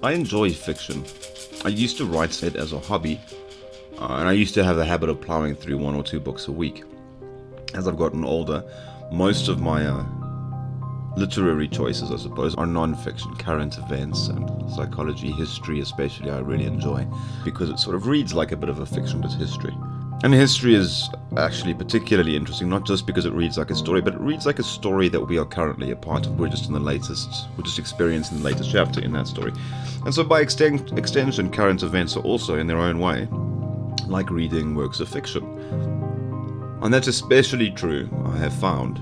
I enjoy fiction. I used to write it as a hobby, uh, and I used to have the habit of plowing through one or two books a week. As I've gotten older, most of my uh, literary choices, I suppose, are non-fiction, current events and psychology, history especially I really enjoy because it sort of reads like a bit of a fictionless history. And history is actually particularly interesting, not just because it reads like a story, but it reads like a story that we are currently a part of. We're just in the latest, we're just experiencing the latest chapter in that story. And so by extension, current events are also, in their own way, like reading works of fiction. And that's especially true, I have found,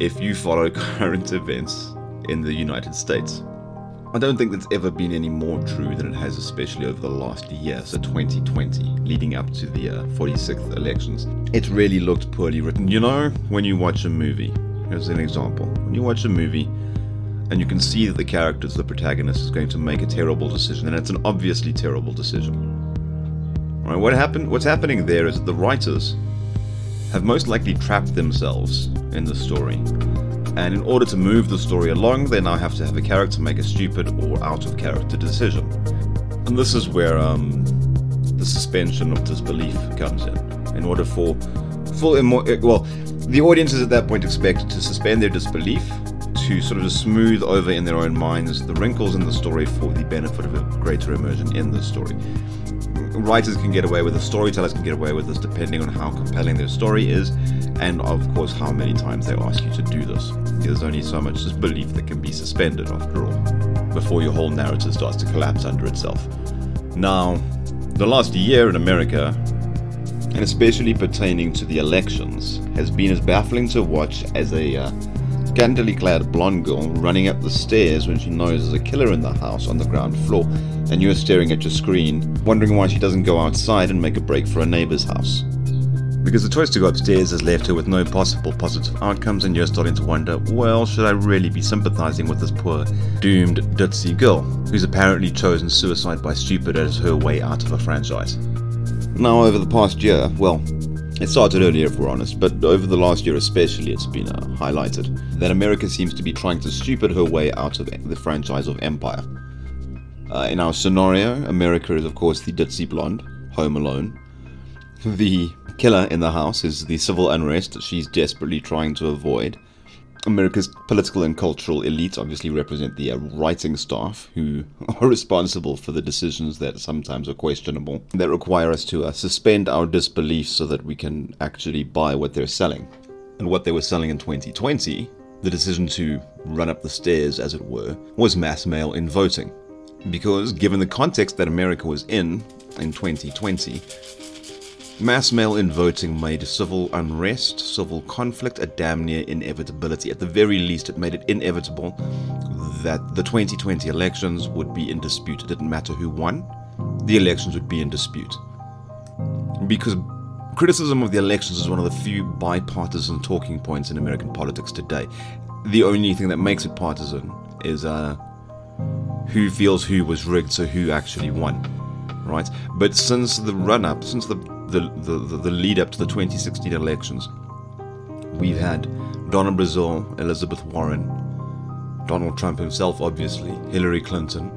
if you follow current events in the United States. I don't think that's ever been any more true than it has, especially over the last year, so 2020, leading up to the uh, 46th elections. It really looked poorly written. You know, when you watch a movie, here's an example. When you watch a movie and you can see that the character, the protagonist, is going to make a terrible decision, and it's an obviously terrible decision. Right, what happened? What's happening there is that the writers have most likely trapped themselves in the story and in order to move the story along, they now have to have a character make a stupid or out of character decision. And this is where um, the suspension of disbelief comes in. In order for full immo- well, the audience is at that point expected to suspend their disbelief to sort of smooth over in their own minds the wrinkles in the story for the benefit of a greater immersion in the story. Writers can get away with this, storytellers can get away with this depending on how compelling their story is, and of course how many times they ask you to do this. There's only so much disbelief that can be suspended after all, before your whole narrative starts to collapse under itself. Now, the last year in America, and especially pertaining to the elections, has been as baffling to watch as a uh, scantily clad blonde girl running up the stairs when she knows there's a killer in the house on the ground floor, and you're staring at your screen, wondering why she doesn't go outside and make a break for a neighbor's house because the choice to go upstairs has left her with no possible positive outcomes, and you're starting to wonder, well, should I really be sympathizing with this poor, doomed, ditzy girl, who's apparently chosen suicide by stupid as her way out of a franchise? Now, over the past year, well, it started earlier if we're honest, but over the last year especially, it's been uh, highlighted that America seems to be trying to stupid her way out of the franchise of Empire. Uh, in our scenario, America is, of course, the ditzy blonde, Home Alone. The killer in the house is the civil unrest she's desperately trying to avoid. America's political and cultural elite obviously represent the uh, writing staff who are responsible for the decisions that sometimes are questionable, that require us to uh, suspend our disbelief so that we can actually buy what they're selling. And what they were selling in 2020, the decision to run up the stairs, as it were, was mass mail in voting. Because given the context that America was in in 2020, Mass mail in voting made civil unrest, civil conflict a damn near inevitability. At the very least, it made it inevitable that the 2020 elections would be in dispute. It didn't matter who won, the elections would be in dispute. Because criticism of the elections is one of the few bipartisan talking points in American politics today. The only thing that makes it partisan is uh, who feels who was rigged, so who actually won, right? But since the run up, since the the, the, the lead up to the 2016 elections, we've had Donna Brazile, Elizabeth Warren, Donald Trump himself, obviously, Hillary Clinton,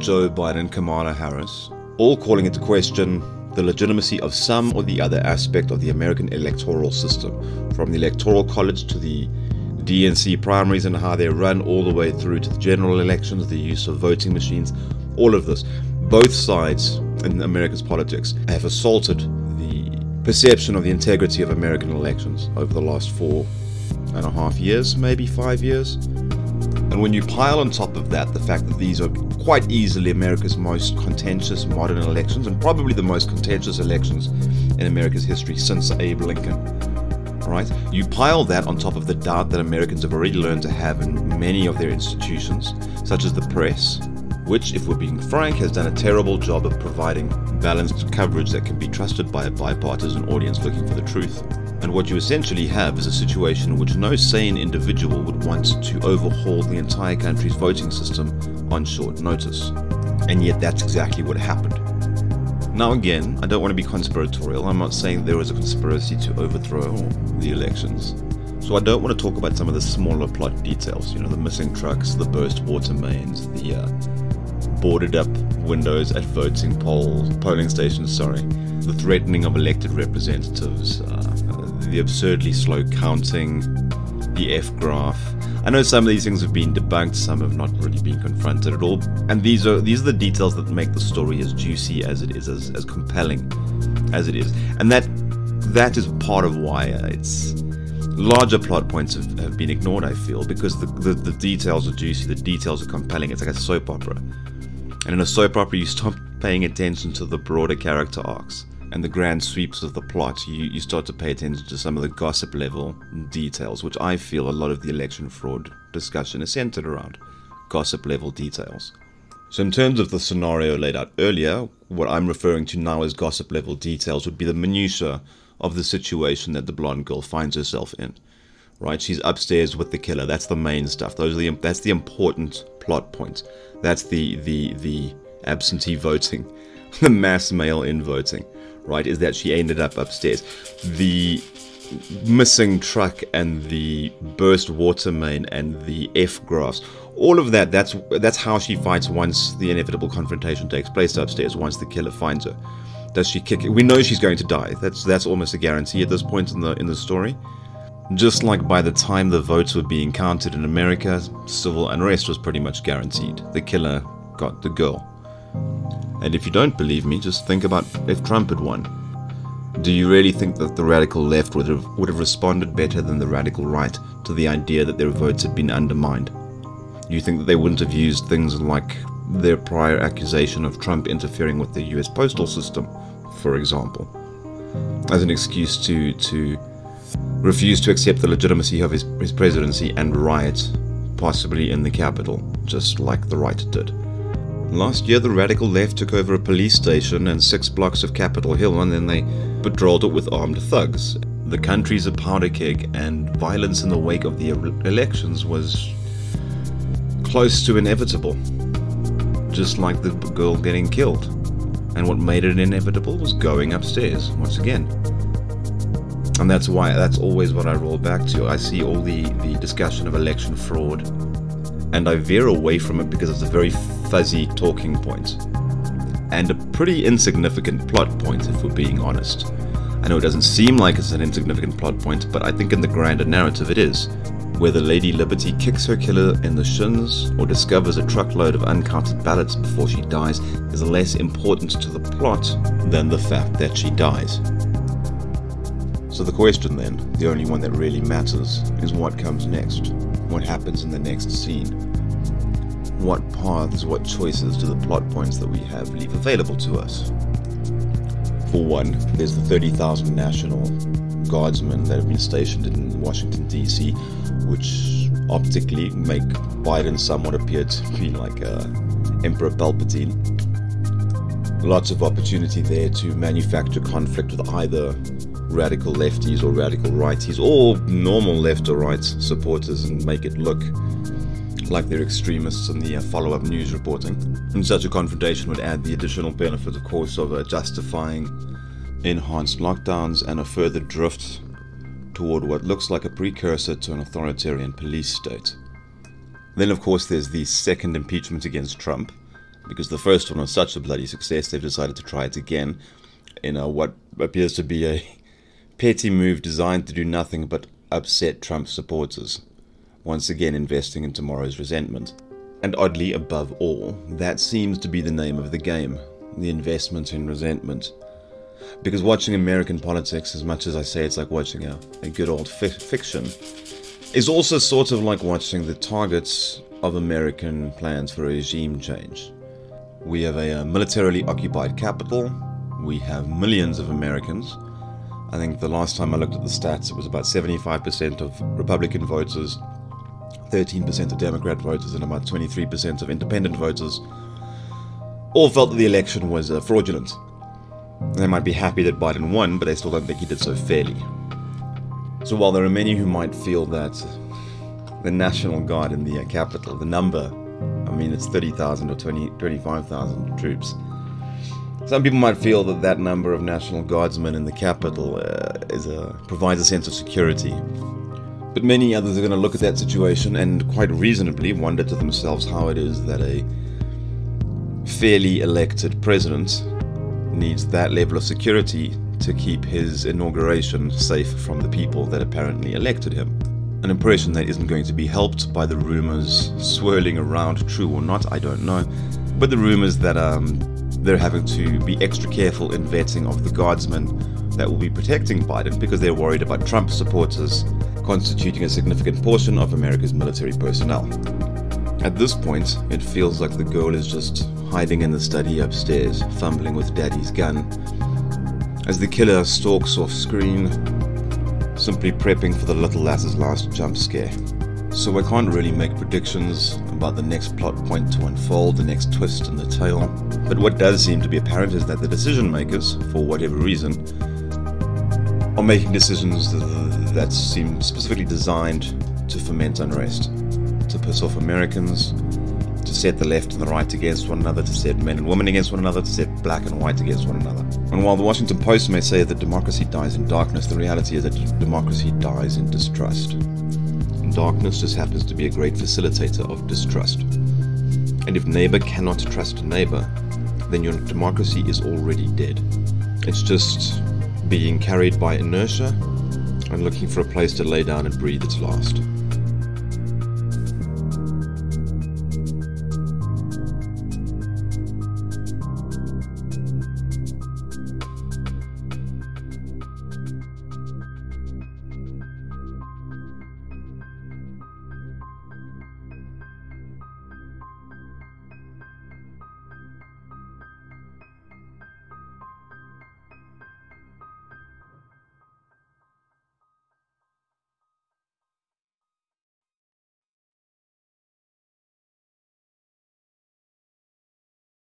Joe Biden, Kamala Harris, all calling into question the legitimacy of some or the other aspect of the American electoral system, from the Electoral College to the DNC primaries and how they're run, all the way through to the general elections, the use of voting machines, all of this. Both sides in America's politics have assaulted the perception of the integrity of American elections over the last four and a half years, maybe five years. And when you pile on top of that the fact that these are quite easily America's most contentious modern elections, and probably the most contentious elections in America's history since Abe Lincoln, right? You pile that on top of the doubt that Americans have already learned to have in many of their institutions, such as the press, which, if we're being frank, has done a terrible job of providing balanced coverage that can be trusted by a bipartisan audience looking for the truth. And what you essentially have is a situation in which no sane individual would want to overhaul the entire country's voting system on short notice. And yet, that's exactly what happened. Now, again, I don't want to be conspiratorial. I'm not saying there was a conspiracy to overthrow the elections. So I don't want to talk about some of the smaller plot details, you know, the missing trucks, the burst water mains, the uh, boarded up windows at voting polls, polling stations, sorry, the threatening of elected representatives, uh, the absurdly slow counting, the F graph. I know some of these things have been debunked, some have not really been confronted at all, and these are these are the details that make the story as juicy as it is, as, as compelling as it is, and that that is part of why it's larger plot points have, have, been ignored. I feel because the, the the details are juicy, the details are compelling. It's like a soap opera, and in a soap opera, you stop paying attention to the broader character arcs and the grand sweeps of the plot, you, you start to pay attention to some of the gossip level details, which I feel a lot of the election fraud discussion is centered around gossip level details. So, in terms of the scenario laid out earlier, what I'm referring to now as gossip level details would be the minutiae of the situation that the blonde girl finds herself in. Right? She's upstairs with the killer. That's the main stuff. Those are the that's the important plot points. That's the the the absentee voting, the mass mail in voting right, is that she ended up upstairs. The missing truck and the burst water main and the F graphs, all of that, that's that's how she fights once the inevitable confrontation takes place upstairs, once the killer finds her. Does she kick it? We know she's going to die. That's that's almost a guarantee at this point in the in the story. Just like by the time the votes were being counted in America, civil unrest was pretty much guaranteed. The killer got the girl. And if you don't believe me, just think about if Trump had won. Do you really think that the radical left would have, would have responded better than the radical right to the idea that their votes had been undermined? You think that they wouldn't have used things like their prior accusation of Trump interfering with the US postal system, for example, as an excuse to, to refuse to accept the legitimacy of his, his presidency and riot, possibly in the Capitol, just like the right did? Last year, the radical left took over a police station and six blocks of Capitol Hill, and then they patrolled it with armed thugs. The country's a powder keg, and violence in the wake of the elections was close to inevitable. Just like the girl getting killed. And what made it inevitable was going upstairs, once again. And that's why, that's always what I roll back to. I see all the, the discussion of election fraud and I veer away from it because it's a very fuzzy talking. And a pretty insignificant plot point, if we're being honest. I know it doesn't seem like it's an insignificant plot point, but I think in the grander narrative it is. Whether Lady Liberty kicks her killer in the shins or discovers a truckload of uncounted ballots before she dies is less important to the plot than the fact that she dies. So the question then, the only one that really matters, is what comes next what happens in the next scene. What paths, what choices do the plot points that we have leave available to us? For one, there's the 30,000 National Guardsmen that have been stationed in Washington, D.C., which optically make Biden somewhat appear to be like a Emperor Palpatine. Lots of opportunity there to manufacture conflict with either radical lefties or radical righties or normal left or right supporters and make it look like they're extremists in the uh, follow up news reporting. And such a confrontation would add the additional benefit, of course, of uh, justifying enhanced lockdowns and a further drift toward what looks like a precursor to an authoritarian police state. Then, of course, there's the second impeachment against Trump, because the first one was such a bloody success, they've decided to try it again in a, what appears to be a petty move designed to do nothing but upset Trump supporters, once again investing in tomorrow's resentment. And oddly, above all, that seems to be the name of the game the investment in resentment. Because watching American politics, as much as I say it's like watching a, a good old fi- fiction, is also sort of like watching the targets of American plans for regime change. We have a, a militarily occupied capital, we have millions of Americans I think the last time I looked at the stats, it was about 75% of Republican voters, 13% of Democrat voters, and about 23% of independent voters all felt that the election was uh, fraudulent. They might be happy that Biden won, but they still don't think he did so fairly. So while there are many who might feel that the National Guard in the uh, capital, the number, I mean, it's 30,000 or 20, 25,000 troops, some people might feel that that number of National Guardsmen in the capital uh, is a, provides a sense of security. But many others are going to look at that situation and quite reasonably wonder to themselves how it is that a fairly elected president needs that level of security to keep his inauguration safe from the people that apparently elected him. An impression that isn't going to be helped by the rumors swirling around, true or not, I don't know, but the rumors that um, they're having to be extra careful in vetting of the guardsmen that will be protecting Biden because they're worried about Trump supporters constituting a significant portion of America's military personnel. At this point, it feels like the girl is just hiding in the study upstairs, fumbling with daddy's gun, as the killer stalks off screen, simply prepping for the little lass's last jump scare. So I can't really make predictions about the next plot point to unfold, the next twist in the tale, but what does seem to be apparent is that the decision makers, for whatever reason, are making decisions that seem specifically designed to foment unrest, to piss off Americans, to set the left and the right against one another, to set men and women against one another, to set black and white against one another. And while the Washington Post may say that democracy dies in darkness, the reality is that democracy dies in distrust. Darkness just happens to be a great facilitator of distrust. And if neighbor cannot trust neighbor, then your democracy is already dead. It's just being carried by inertia and looking for a place to lay down and breathe its last.